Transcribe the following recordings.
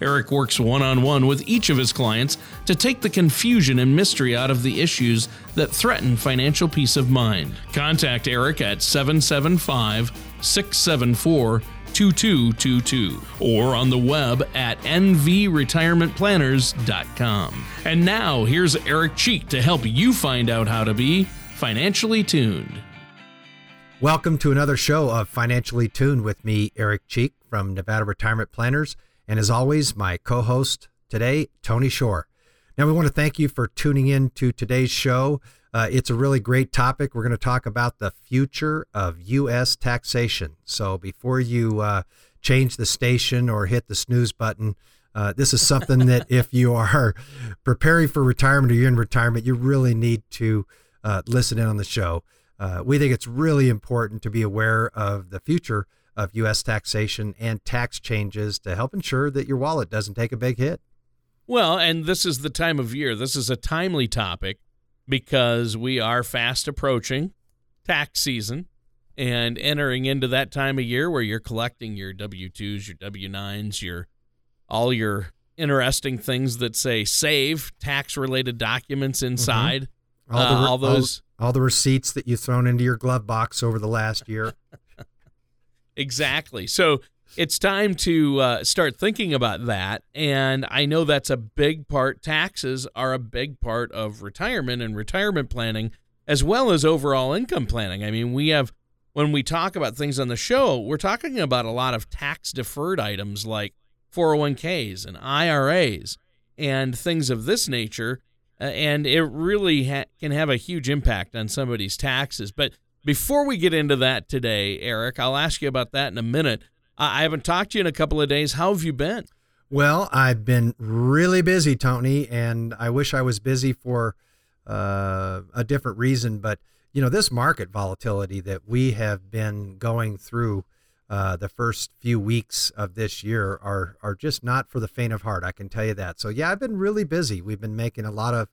Eric works one on one with each of his clients to take the confusion and mystery out of the issues that threaten financial peace of mind. Contact Eric at 775 674 2222 or on the web at nvretirementplanners.com. And now here's Eric Cheek to help you find out how to be financially tuned. Welcome to another show of Financially Tuned with me, Eric Cheek from Nevada Retirement Planners. And as always, my co host today, Tony Shore. Now, we want to thank you for tuning in to today's show. Uh, it's a really great topic. We're going to talk about the future of U.S. taxation. So before you uh, change the station or hit the snooze button, uh, this is something that if you are preparing for retirement or you're in retirement, you really need to uh, listen in on the show. Uh, we think it's really important to be aware of the future of U.S. taxation and tax changes to help ensure that your wallet doesn't take a big hit. Well, and this is the time of year. This is a timely topic because we are fast approaching tax season and entering into that time of year where you're collecting your W2s, your W9s, your all your interesting things that say save tax related documents mm-hmm. inside. Mm-hmm. All, uh, all, those all, all the receipts that you've thrown into your glove box over the last year. exactly. So it's time to uh, start thinking about that. And I know that's a big part. Taxes are a big part of retirement and retirement planning, as well as overall income planning. I mean, we have, when we talk about things on the show, we're talking about a lot of tax deferred items like 401ks and IRAs and things of this nature. Uh, and it really ha- can have a huge impact on somebody's taxes. But before we get into that today, Eric, I'll ask you about that in a minute. I haven't talked to you in a couple of days. How have you been? Well, I've been really busy, Tony, and I wish I was busy for uh, a different reason. But, you know, this market volatility that we have been going through uh, the first few weeks of this year are, are just not for the faint of heart. I can tell you that. So, yeah, I've been really busy. We've been making a lot of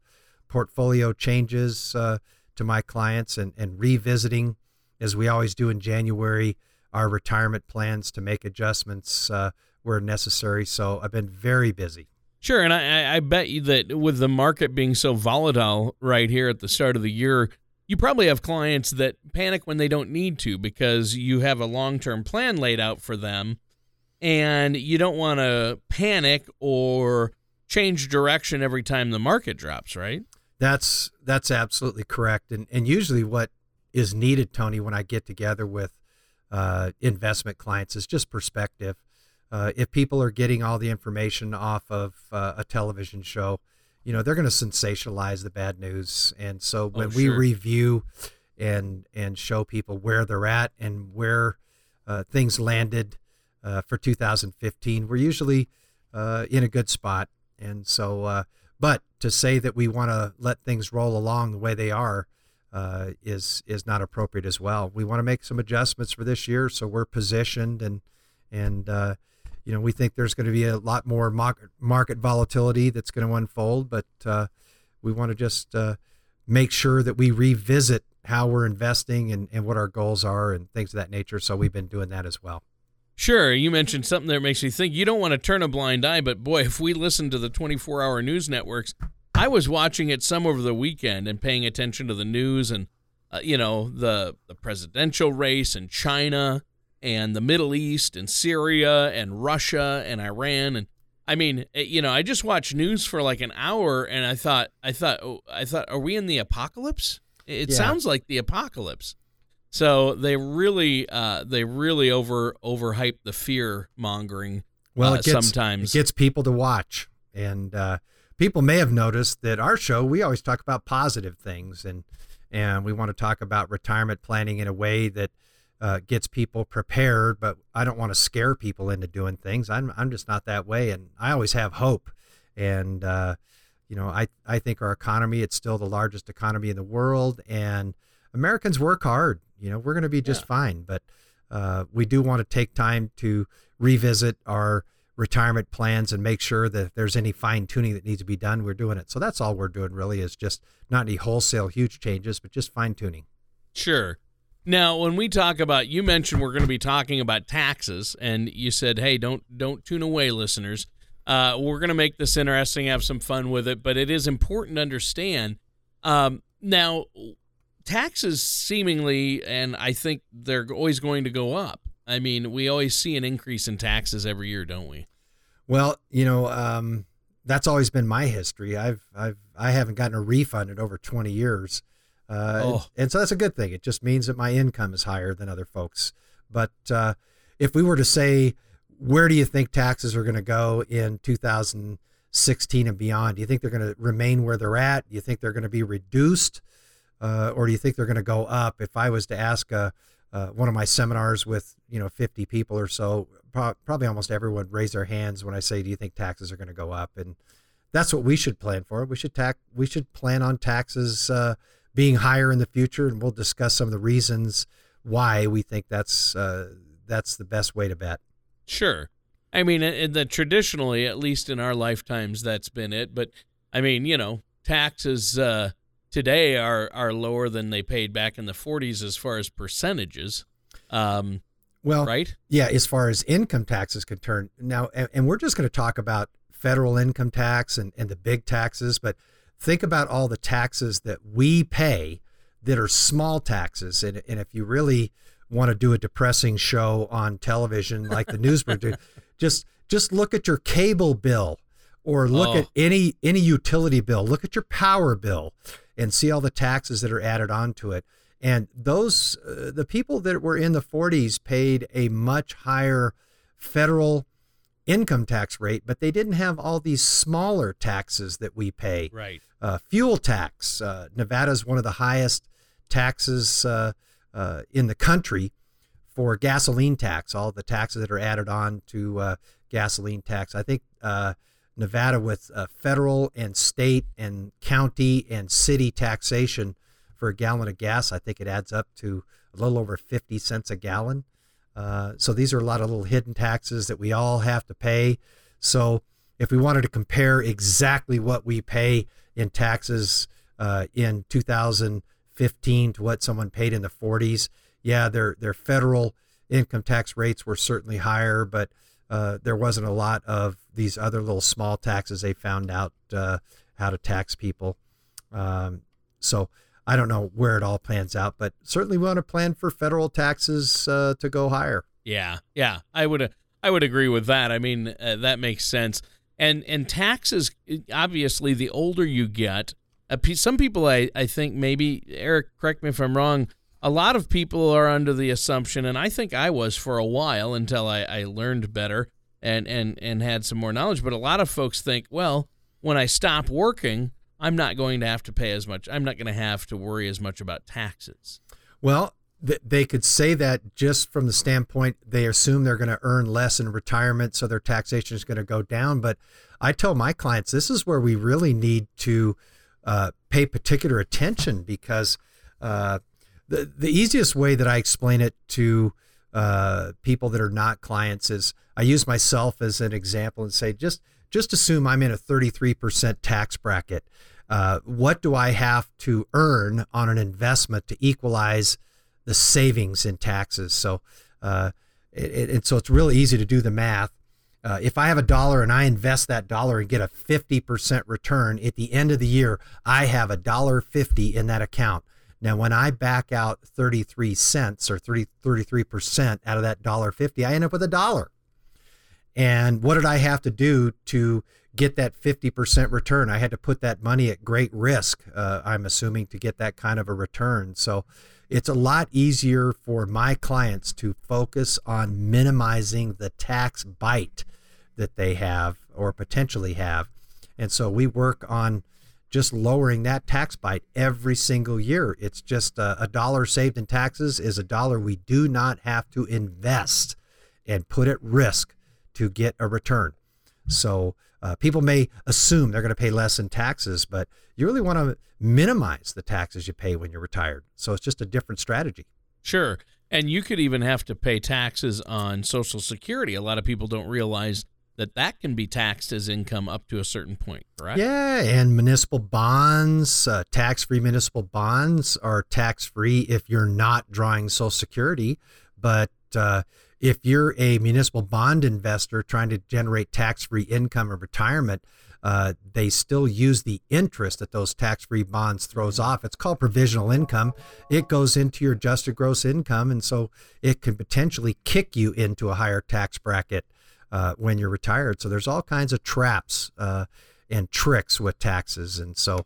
portfolio changes uh, to my clients and, and revisiting, as we always do in January, our retirement plans to make adjustments uh, where necessary. So I've been very busy. Sure, and I, I bet you that with the market being so volatile right here at the start of the year, you probably have clients that panic when they don't need to because you have a long term plan laid out for them and you don't want to panic or change direction every time the market drops, right? That's that's absolutely correct. And and usually what is needed, Tony, when I get together with uh, investment clients is just perspective. Uh, if people are getting all the information off of uh, a television show, you know they're going to sensationalize the bad news, and so oh, when oh, sure. we review and and show people where they're at and where uh, things landed uh, for 2015, we're usually uh, in a good spot. And so, but to say that we want to let things roll along the way they are uh, is is not appropriate as well. We want to make some adjustments for this year, so we're positioned and and uh, you know we think there's going to be a lot more market volatility that's going to unfold, but uh, we want to just uh, make sure that we revisit how we're investing and, and what our goals are and things of that nature. So we've been doing that as well. Sure, you mentioned something that makes me think you don't want to turn a blind eye, but boy, if we listen to the 24 hour news networks, I was watching it some over the weekend and paying attention to the news and uh, you know the the presidential race and China and the Middle East and Syria and Russia and Iran and I mean it, you know I just watched news for like an hour and I thought I thought oh, I thought are we in the apocalypse? It yeah. sounds like the apocalypse. So they really uh, they really over overhype the fear mongering. Well, uh, it gets, sometimes it gets people to watch and. Uh, people may have noticed that our show we always talk about positive things and and we want to talk about retirement planning in a way that uh, gets people prepared. But I don't want to scare people into doing things. I'm I'm just not that way, and I always have hope. And uh, you know, I I think our economy it's still the largest economy in the world, and Americans work hard. You know, we're going to be just yeah. fine, but uh, we do want to take time to revisit our retirement plans and make sure that if there's any fine tuning that needs to be done, we're doing it. So that's all we're doing really is just not any wholesale huge changes, but just fine tuning. Sure. Now, when we talk about, you mentioned we're going to be talking about taxes, and you said, "Hey, don't don't tune away, listeners. Uh, we're going to make this interesting, have some fun with it, but it is important to understand." Um, now, taxes seemingly, and I think they're always going to go up. I mean, we always see an increase in taxes every year, don't we? Well, you know, um, that's always been my history. I've, I've, I haven't gotten a refund in over 20 years. Uh, oh. and, and, so that's a good thing. It just means that my income is higher than other folks. But uh, if we were to say, where do you think taxes are going to go in 2016 and beyond? Do you think they're going to remain where they're at? Do you think they're going to be reduced? Uh, or do you think they're going to go up? If I was to ask a, uh, one of my seminars with you know 50 people or so, pro- probably almost everyone raise their hands when I say, "Do you think taxes are going to go up?" And that's what we should plan for. We should tax. We should plan on taxes uh, being higher in the future, and we'll discuss some of the reasons why we think that's uh, that's the best way to bet. Sure. I mean, the traditionally, at least in our lifetimes, that's been it. But I mean, you know, taxes. Uh, today are are lower than they paid back in the 40s as far as percentages. Um, well, right? Yeah, as far as income taxes concerned. Now, and, and we're just going to talk about federal income tax and, and the big taxes, but think about all the taxes that we pay that are small taxes. And, and if you really want to do a depressing show on television like the do, just just look at your cable bill or look oh. at any any utility bill. Look at your power bill and see all the taxes that are added onto it. And those, uh, the people that were in the 40s paid a much higher federal income tax rate, but they didn't have all these smaller taxes that we pay. Right. Uh, fuel tax. Uh, Nevada is one of the highest taxes uh, uh, in the country for gasoline tax. All the taxes that are added on to uh, gasoline tax. I think Nevada with uh, federal and state and county and city taxation for a gallon of gas. I think it adds up to a little over 50 cents a gallon. Uh, so these are a lot of little hidden taxes that we all have to pay. So if we wanted to compare exactly what we pay in taxes uh, in 2015 to what someone paid in the 40s, yeah, their their federal income tax rates were certainly higher, but uh, there wasn't a lot of these other little small taxes they found out uh, how to tax people. Um, so I don't know where it all plans out, but certainly we want to plan for federal taxes uh, to go higher. Yeah, yeah, I would I would agree with that. I mean uh, that makes sense. And and taxes obviously the older you get, some people I I think maybe Eric correct me if I'm wrong a lot of people are under the assumption, and I think I was for a while until I, I learned better and, and, and had some more knowledge. But a lot of folks think, well, when I stop working, I'm not going to have to pay as much. I'm not going to have to worry as much about taxes. Well, th- they could say that just from the standpoint they assume they're going to earn less in retirement, so their taxation is going to go down. But I tell my clients this is where we really need to uh, pay particular attention because uh, the the easiest way that I explain it to uh, people that are not clients is I use myself as an example and say just just assume I'm in a 33% tax bracket. Uh, what do I have to earn on an investment to equalize the savings in taxes? So, uh, it, it, so it's really easy to do the math. Uh, if I have a dollar and I invest that dollar and get a 50% return at the end of the year, I have a dollar 50 in that account. Now, when I back out 33 cents or 30, 33% out of that dollar 50, I end up with a dollar. And what did I have to do to get that 50% return? I had to put that money at great risk, uh, I'm assuming, to get that kind of a return. So it's a lot easier for my clients to focus on minimizing the tax bite that they have or potentially have And so we work on just lowering that tax bite every single year. It's just a, a dollar saved in taxes is a dollar we do not have to invest and put at risk to get a return. So uh, people may assume they're going to pay less in taxes, but you really want to minimize the taxes you pay when you're retired. So it's just a different strategy. Sure. And you could even have to pay taxes on Social Security. A lot of people don't realize that that can be taxed as income up to a certain point, correct? Yeah, and municipal bonds, uh, tax-free municipal bonds are tax-free if you're not drawing Social Security, but uh, if you're a municipal bond investor trying to generate tax-free income or retirement, uh, they still use the interest that those tax-free bonds throws off. It's called provisional income. It goes into your adjusted gross income, and so it can potentially kick you into a higher tax bracket uh, when you're retired. So there's all kinds of traps uh, and tricks with taxes, and so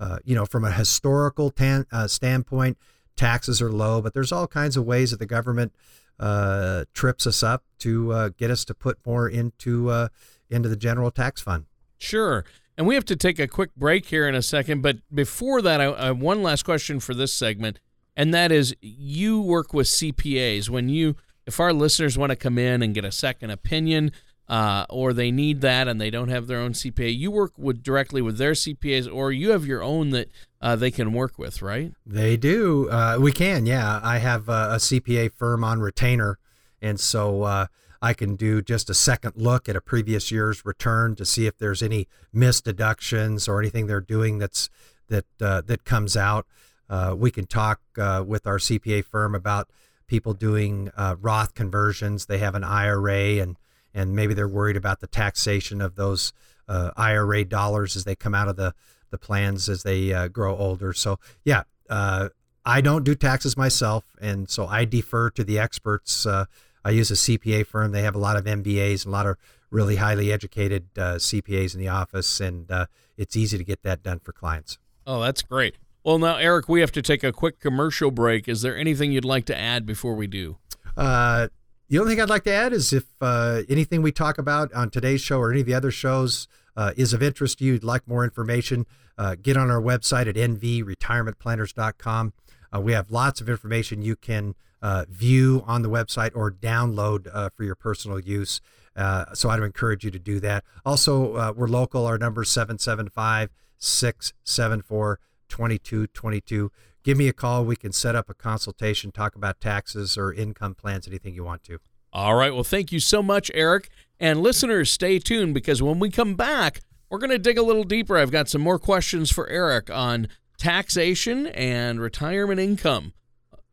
uh, you know from a historical tan- uh, standpoint, taxes are low, but there's all kinds of ways that the government uh, trips us up to uh, get us to put more into uh, into the general tax fund. Sure. And we have to take a quick break here in a second, but before that, I, I have one last question for this segment, and that is: you work with CPAs. When you, if our listeners want to come in and get a second opinion, uh, or they need that and they don't have their own CPA, you work with directly with their CPAs, or you have your own that uh, they can work with, right? They do. Uh, we can, yeah. I have a, a, CPA firm on retainer, and so uh, I can do just a second look at a previous year's return to see if there's any missed deductions or anything they're doing that's that uh, that comes out. Uh, we can talk uh, with our CPA firm about people doing Roth conversions. They have an IRA and and maybe they're worried about the taxation of those IRA dollars as they come out of the the plans as they uh, grow older. So yeah, uh, I don't do taxes myself, and so I defer to the experts. Uh, I use a CPA firm. They have a lot of MBAs, a lot of really highly educated uh, CPAs in the office, and uh, it's easy to get that done for clients. Oh, that's great. Well, now, Eric, we have to take a quick commercial break. Is there anything you'd like to add before we do? Uh, the only thing I'd like to add is if anything we talk about on today's show or any of the other shows uh, is of interest to you, you'd like more information, uh, get on our website at nvretirementplanners.com. Uh, we have lots of information you can uh, view on the website or download uh, for your personal use. Uh, so I'd encourage you to do that. Also, we're local. Our number is 775 674 2222. Give me a call. We can set up a consultation, talk about taxes or income plans, anything you want to. All right. Well, thank you so much, Eric. And listeners, stay tuned because when we come back, we're going to dig a little deeper. I've got some more questions for Eric on taxation and retirement income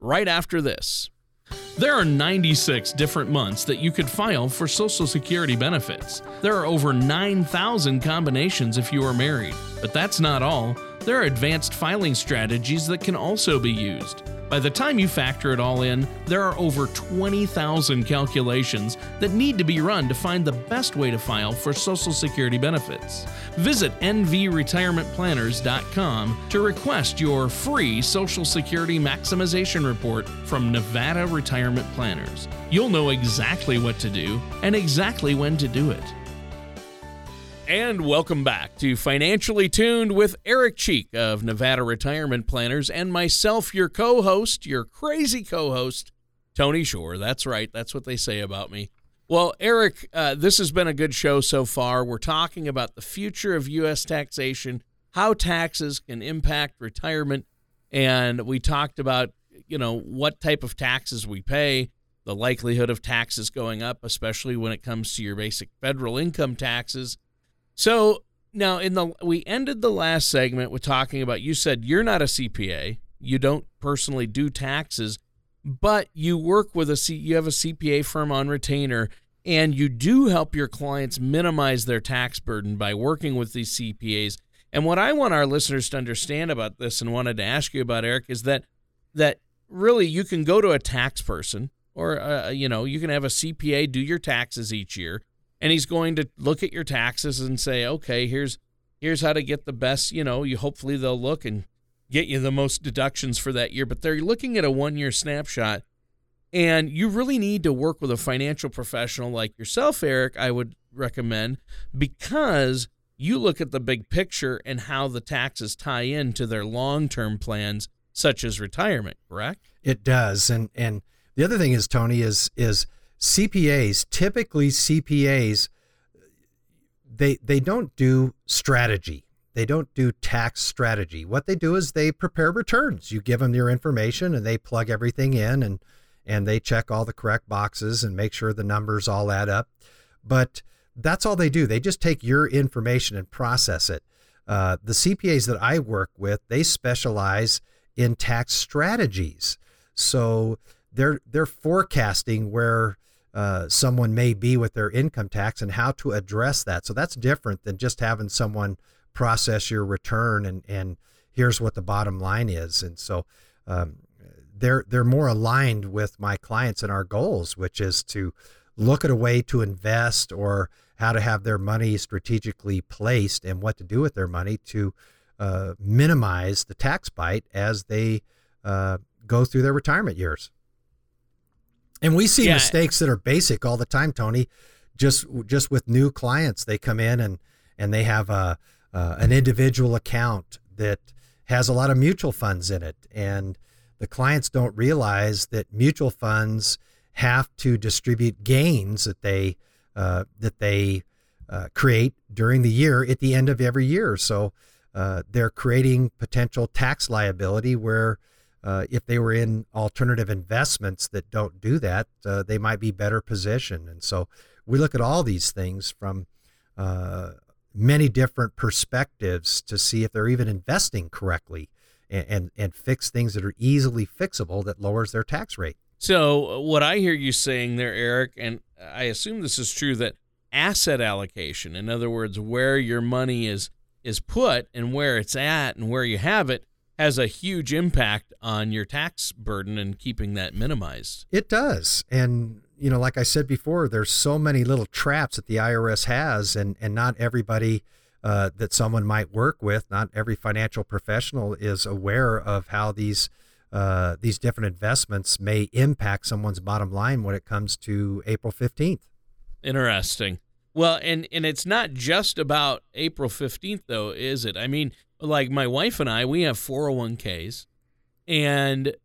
right after this. There are 96 different months that you could file for Social Security benefits. There are over 9,000 combinations if you are married. But that's not all. There are advanced filing strategies that can also be used. By the time you factor it all in, there are over 20,000 calculations that need to be run to find the best way to file for Social Security benefits. Visit nvretirementplanners.com to request your free Social Security maximization report from Nevada Retirement Planners. You'll know exactly what to do and exactly when to do it. And welcome back to Financially Tuned with Eric Cheek of Nevada Retirement Planners and myself, your co host, your crazy co host, Tony Shore. That's right. That's what they say about me. Well, Eric, uh, this has been a good show so far. We're talking about the future of U.S. taxation, how taxes can impact retirement, and we talked about, you know, what type of taxes we pay, the likelihood of taxes going up, especially when it comes to your basic federal income taxes so now in the we ended the last segment with talking about you said you're not a CPA, you don't personally do taxes, but you work with a C, you have a CPA firm on retainer and you do help your clients minimize their tax burden by working with these CPAs. And what I want our listeners to understand about this and wanted to ask you about Eric is that that really you can go to a tax person or uh, you know you can have a CPA do your taxes each year and he's going to look at your taxes and say, okay, here's here's how to get the best. You know, you hopefully they'll look and get you the most deductions for that year. But they're looking at a one year snapshot, and you really need to work with a financial professional like yourself, Eric. I would recommend because you look at the big picture and how the taxes tie into their long-term plans such as retirement, correct? It does. And and the other thing is Tony is is CPAs, typically CPAs they they don't do strategy. They don't do tax strategy. What they do is they prepare returns. You give them your information and they plug everything in and and they check all the correct boxes and make sure the numbers all add up. But that's all they do. They just take your information and process it. Uh, the CPAs that I work with, they specialize in tax strategies. So they're they're forecasting where uh, someone may be with their income tax and how to address that. So that's different than just having someone process your return and and here's what the bottom line is. And so um, they're they're more aligned with my clients and our goals, which is to look at a way to invest or how to have their money strategically placed and what to do with their money to uh, minimize the tax bite as they uh, go through their retirement years. And we see yeah. mistakes that are basic all the time, Tony. Just just with new clients, they come in and and they have a uh, an individual account that has a lot of mutual funds in it, and the clients don't realize that mutual funds have to distribute gains that they uh, that they uh, create during the year at the end of every year. So uh, they're creating potential tax liability where uh, if they were in alternative investments that don't do that, uh, they might be better positioned. And so we look at all these things from uh, many different perspectives to see if they're even investing correctly and, and, and fix things that are easily fixable that lowers their tax rate. So, what I hear you saying there, Eric, and I assume this is true, that asset allocation, in other words, where your money is is put and where it's at and where you have it, has a huge impact on your tax burden and keeping that minimized. It does. And you know, like I said before, there's so many little traps that the IRS has and and not everybody uh, that someone might work with, not every financial professional is aware of how these uh, these different investments may impact someone's bottom line when it comes to April 15th. Interesting. Well, and and it's not just about April 15th though, is it? I mean, like my wife and I, we have 401k's and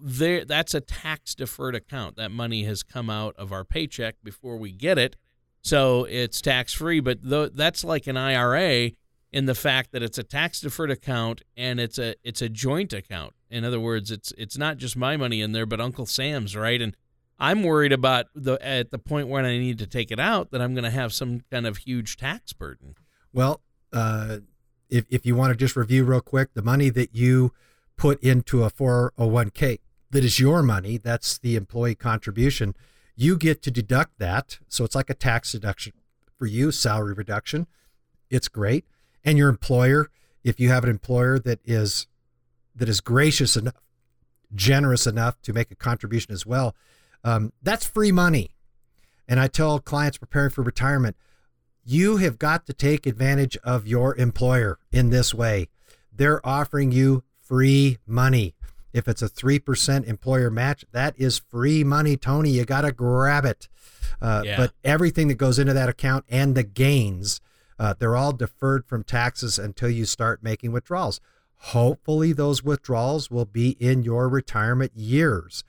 there that's a tax deferred account. That money has come out of our paycheck before we get it. So it's tax free, but th- that's like an IRA in the fact that it's a tax deferred account and it's a it's a joint account. In other words, it's it's not just my money in there, but Uncle Sam's, right? And I'm worried about the at the point when I need to take it out that I'm going to have some kind of huge tax burden. Well, uh, if if you want to just review real quick, the money that you put into a 401k that is your money, that's the employee contribution. You get to deduct that, so it's like a tax deduction for you, salary reduction. It's great and your employer, if you have an employer that is that is gracious enough, generous enough to make a contribution as well, um, that's free money. And I tell clients preparing for retirement, you have got to take advantage of your employer in this way. They're offering you free money. If it's a 3% employer match, that is free money, Tony. You got to grab it. Uh, yeah. But everything that goes into that account and the gains uh, they're all deferred from taxes until you start making withdrawals. Hopefully, those withdrawals will be in your retirement years.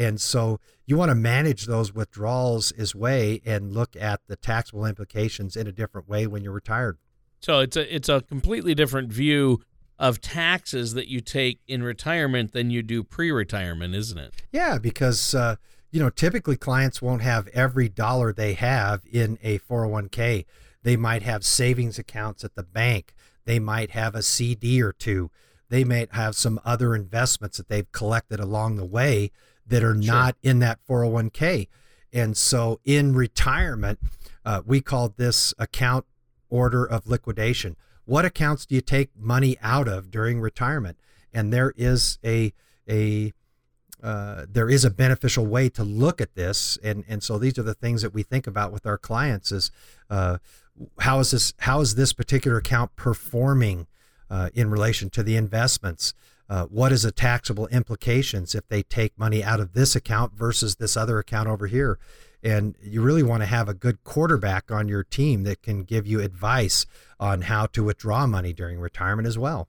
And so you want to manage those withdrawals as way and look at the taxable implications in a different way when you're retired. So it's a it's a completely different view of taxes that you take in retirement than you do pre-retirement, isn't it? Yeah, because uh, you know typically clients won't have every dollar they have in a 401k. They might have savings accounts at the bank. They might have a CD or two. They might have some other investments that they've collected along the way that are sure. not in that 401k. And so in retirement, uh, we call this account order of liquidation. What accounts do you take money out of during retirement? And there is a a uh, there is a beneficial way to look at this, and and so these are the things that we think about with our clients: is uh, how is this how is this particular account performing uh, in relation to the investments? Uh, what is the taxable implications if they take money out of this account versus this other account over here? And you really want to have a good quarterback on your team that can give you advice on how to withdraw money during retirement as well,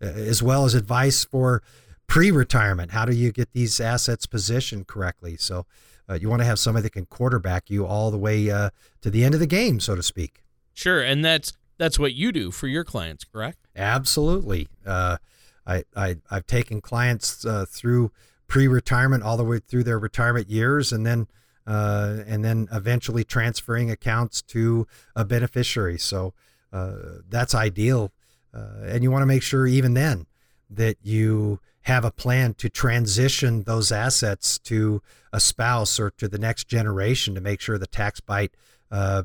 as well as advice for pre-retirement. How do you get these assets positioned correctly? So uh, you want to have somebody that can quarterback you all the way uh, to the end of the game, so to speak. Sure, and that's that's what you do for your clients, correct? Absolutely. Uh, I, I I've taken clients uh, through pre-retirement all the way through their retirement years, and then uh, and then eventually transferring accounts to a beneficiary. So uh, that's ideal, and you want to make sure even then that you have a plan to transition those assets to a spouse or to the next generation to make sure the tax bite uh,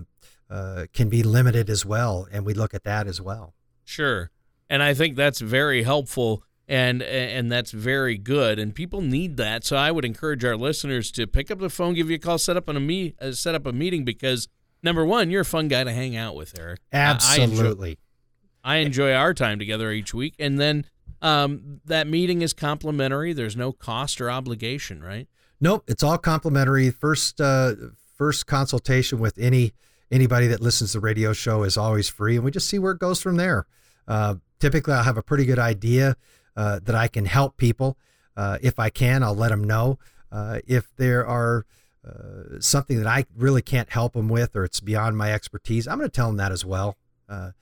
uh, can be limited as well. And we look at that as well. Sure. And I think that's very helpful and and that's very good and people need that so i would encourage our listeners to pick up the phone give you a call set up on a me uh, set up a meeting because number one you're a fun guy to hang out with eric absolutely I enjoy, I enjoy our time together each week and then um, that meeting is complimentary. There's no cost or obligation, right? Nope, it's all complimentary. First, uh, first consultation with any anybody that listens to the radio show is always free, and we just see where it goes from there. Uh, typically, I'll have a pretty good idea uh, that I can help people. Uh, if I can, I'll let them know. Uh, if there are uh, something that I really can't help them with, or it's beyond my expertise, I'm going to tell them that as well, and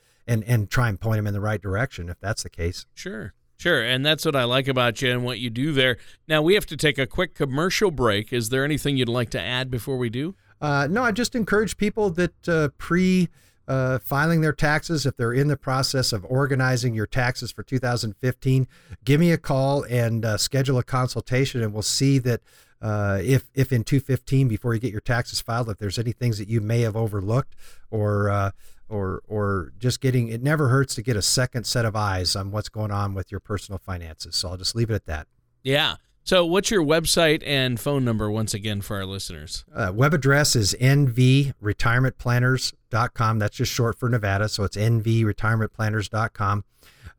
and try and point them in the right direction if that's the case. Sure. Sure, and that's what I like about you and what you do there. Now we have to take a quick commercial break. Is there anything you'd like to add before we do? Uh, no, I just encourage people that uh, pre uh, filing their taxes, if they're in the process of organizing your taxes for 2015, give me a call and uh, schedule a consultation, and we'll see that uh, if if in 215 before you get your taxes filed, if there's any things that you may have overlooked or uh, or or just getting it never hurts to get a second set of eyes on what's going on with your personal finances. So I'll just leave it at that. Yeah. So what's your website and phone number once again for our listeners? Uh, web address is nvretirementplanners.com. That's just short for Nevada, so it's nvretirementplanners.com.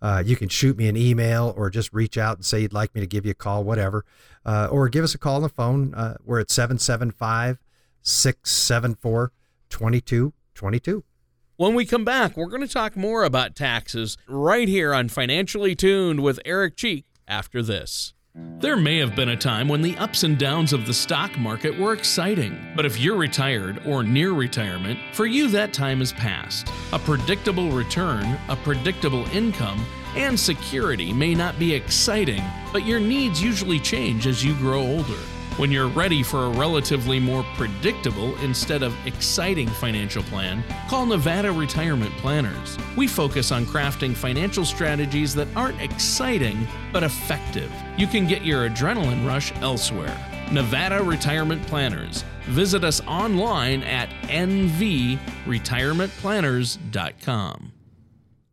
Uh, you can shoot me an email or just reach out and say you'd like me to give you a call, whatever. Uh, or give us a call on the phone. Uh, we're at 775 674 2222. When we come back, we're going to talk more about taxes right here on Financially Tuned with Eric Cheek after this. There may have been a time when the ups and downs of the stock market were exciting, but if you're retired or near retirement, for you that time is past. A predictable return, a predictable income, and security may not be exciting, but your needs usually change as you grow older. When you're ready for a relatively more predictable instead of exciting financial plan, call Nevada Retirement Planners. We focus on crafting financial strategies that aren't exciting but effective. You can get your adrenaline rush elsewhere. Nevada Retirement Planners. Visit us online at nvretirementplanners.com.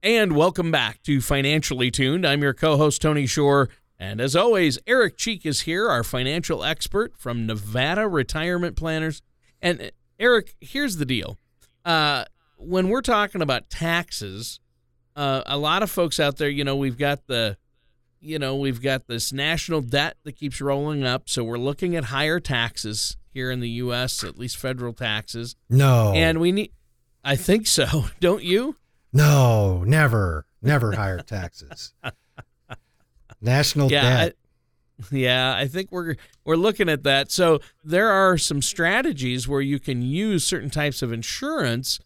And welcome back to Financially Tuned. I'm your co host, Tony Shore. And as always, Eric Cheek is here, our financial expert from Nevada Retirement Planners. And Eric, here's the deal. Uh, when we're talking about taxes, uh, a lot of folks out there, you know, we've got the, you know, we've got this national debt that keeps rolling up. So we're looking at higher taxes here in the U.S., at least federal taxes. No. And we need, I think so. Don't you? No, never, never higher taxes. National yeah, debt. I, yeah, I think we're we're looking at that. So there are some strategies where you can use certain types of insurance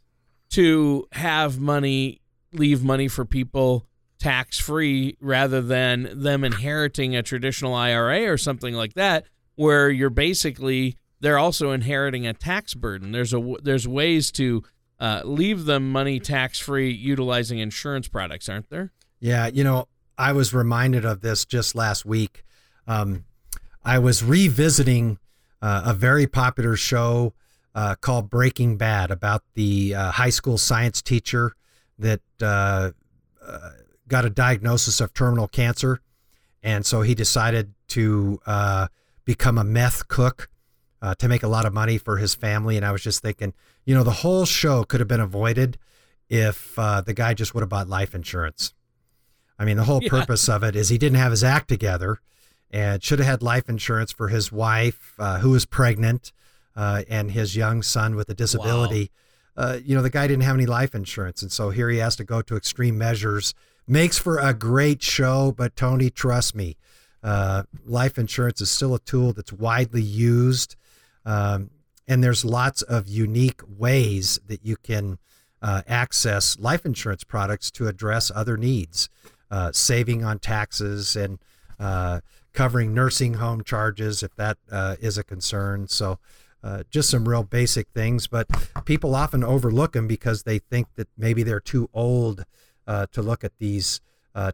to have money leave money for people tax free rather than them inheriting a traditional IRA or something like that where you're basically they're also inheriting a tax burden. There's a there's ways to uh, leave them money tax free utilizing insurance products, aren't there? Yeah, you know, I was reminded of this just last week. Um, I was revisiting uh, a very popular show uh, called Breaking Bad about the uh, high school science teacher that uh, uh, got a diagnosis of terminal cancer. And so he decided to uh, become a meth cook to make a lot of money for his family. And I was just thinking, you know, the whole show could have been avoided if the guy just would have bought life insurance. I mean, the whole yeah. purpose of it is he didn't have his act together and should have had life insurance for his wife, uh, who was pregnant. uh, and his young son with a disability. Wow. Uh, you know, the guy didn't have any life insurance, and so here he has to go to extreme measures. Makes for a great show, but Tony, trust me, uh, life insurance is still a tool that's widely used, um, and there's lots of unique ways that you can uh, access life insurance products to address other needs, uh, saving on taxes and uh, covering nursing home charges if that uh, is a concern. So, uh, just some real basic things, but people often overlook them because they think that maybe they're too old uh, to look at these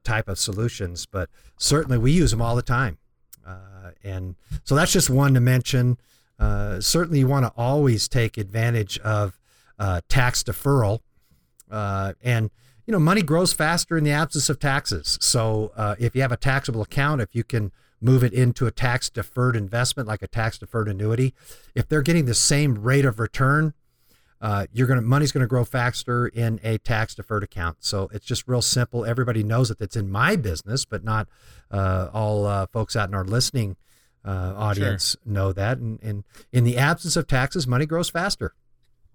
type of solutions. But certainly, we use them all the time, and so that's just one to mention. certainly, you want to always take advantage of tax deferral, and you know, money grows faster in the absence of taxes. So uh, if you have a taxable account, if you can move it into a tax deferred investment like a tax deferred annuity, if they're getting the same rate of return, uh, you're gonna money's gonna grow faster in a tax deferred account. So it's just real simple. Everybody knows it. That's in my business, but not uh, all uh, folks out in our listening uh, audience sure. know that. And, and in the absence of taxes, money grows faster.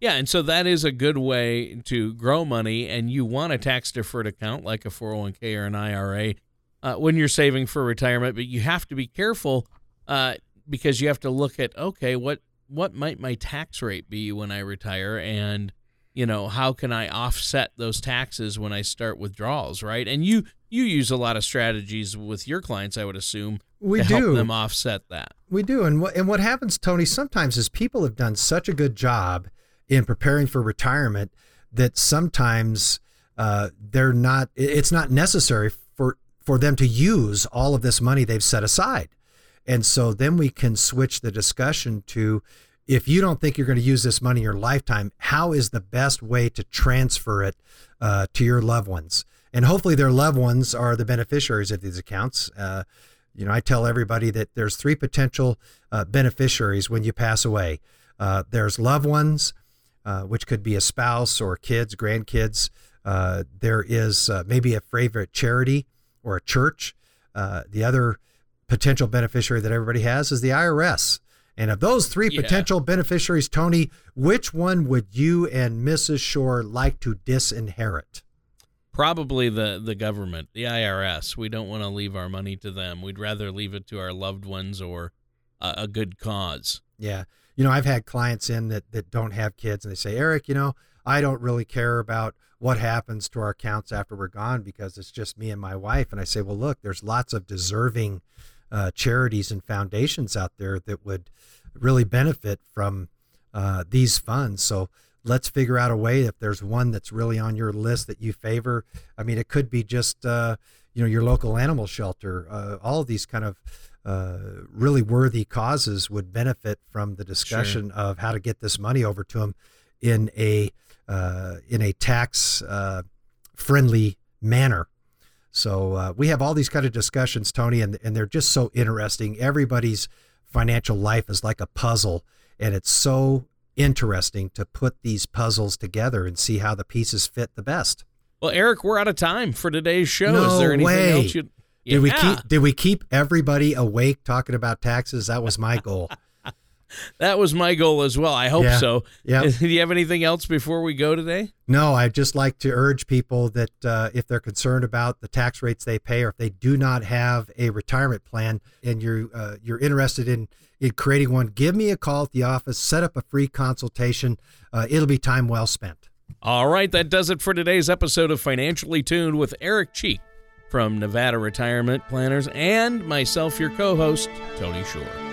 Yeah, and so that is a good way to grow money, and you want a tax deferred account like a 401k or an IRA uh, when you're saving for retirement, but you have to be careful uh, because you have to look at okay, what what might my tax rate be when I retire, and you know how can I offset those taxes when I start withdrawals, right? And you you use a lot of strategies with your clients, I would assume, we to do. help them offset that. We do, and what and what happens, Tony, sometimes is people have done such a good job in preparing for retirement that sometimes uh, they're not it's not necessary for for them to use all of this money they've set aside. And so then we can switch the discussion to if you don't think you're going to use this money in your lifetime how is the best way to transfer it uh, to your loved ones? And hopefully their loved ones are the beneficiaries of these accounts. Uh, you know i tell everybody that there's three potential uh, beneficiaries when you pass away. Uh, there's loved ones uh, which could be a spouse or kids, grandkids. Uh, there is uh, maybe a favorite charity or a church. Uh, the other potential beneficiary that everybody has is the IRS. And of those three yeah. potential beneficiaries, Tony, which one would you and Mrs. Shore like to disinherit? Probably the, the government, the IRS. We don't want to leave our money to them. We'd rather leave it to our loved ones or a, a good cause. Yeah you know, I've had clients in that that don't have kids, and they say, Eric, you know, I don't really care about what happens to our accounts after we're gone because it's just me and my wife. And I say, well, look, there's lots of deserving uh, charities and foundations out there that would really benefit from uh, these funds. So let's figure out a way if there's one that's really on your list that you favor. I mean, it could be just uh, you know your local animal shelter. Uh, all of these kind of uh, really worthy causes would benefit from the discussion sure. of how to get this money over to them in a uh, in a tax uh, friendly manner. So uh, we have all these kind of discussions, Tony, and and they're just so interesting. Everybody's financial life is like a puzzle, and it's so interesting to put these puzzles together and see how the pieces fit the best. Well, Eric, we're out of time for today's show. No is there anything way. else you did yeah. we keep did we keep everybody awake talking about taxes? That was my goal. that was my goal as well. I hope yeah. so. Yeah. Do you have anything else before we go today? No, I'd just like to urge people that uh, if they're concerned about the tax rates they pay, or if they do not have a retirement plan, and you're uh, you're interested in in creating one, give me a call at the office. Set up a free consultation. Uh, it'll be time well spent. All right, that does it for today's episode of Financially Tuned with Eric Cheek from Nevada Retirement Planners and myself, your co host, Tony Shore.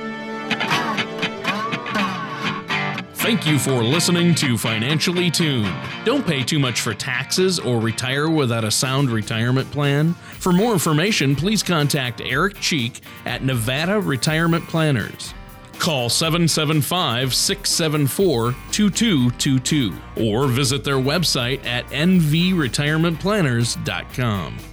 Thank you for listening to Financially Tuned. Don't pay too much for taxes or retire without a sound retirement plan. For more information, please contact Eric Cheek at Nevada Retirement Planners. Call 775 674 2222 or visit their website at nvretirementplanners.com.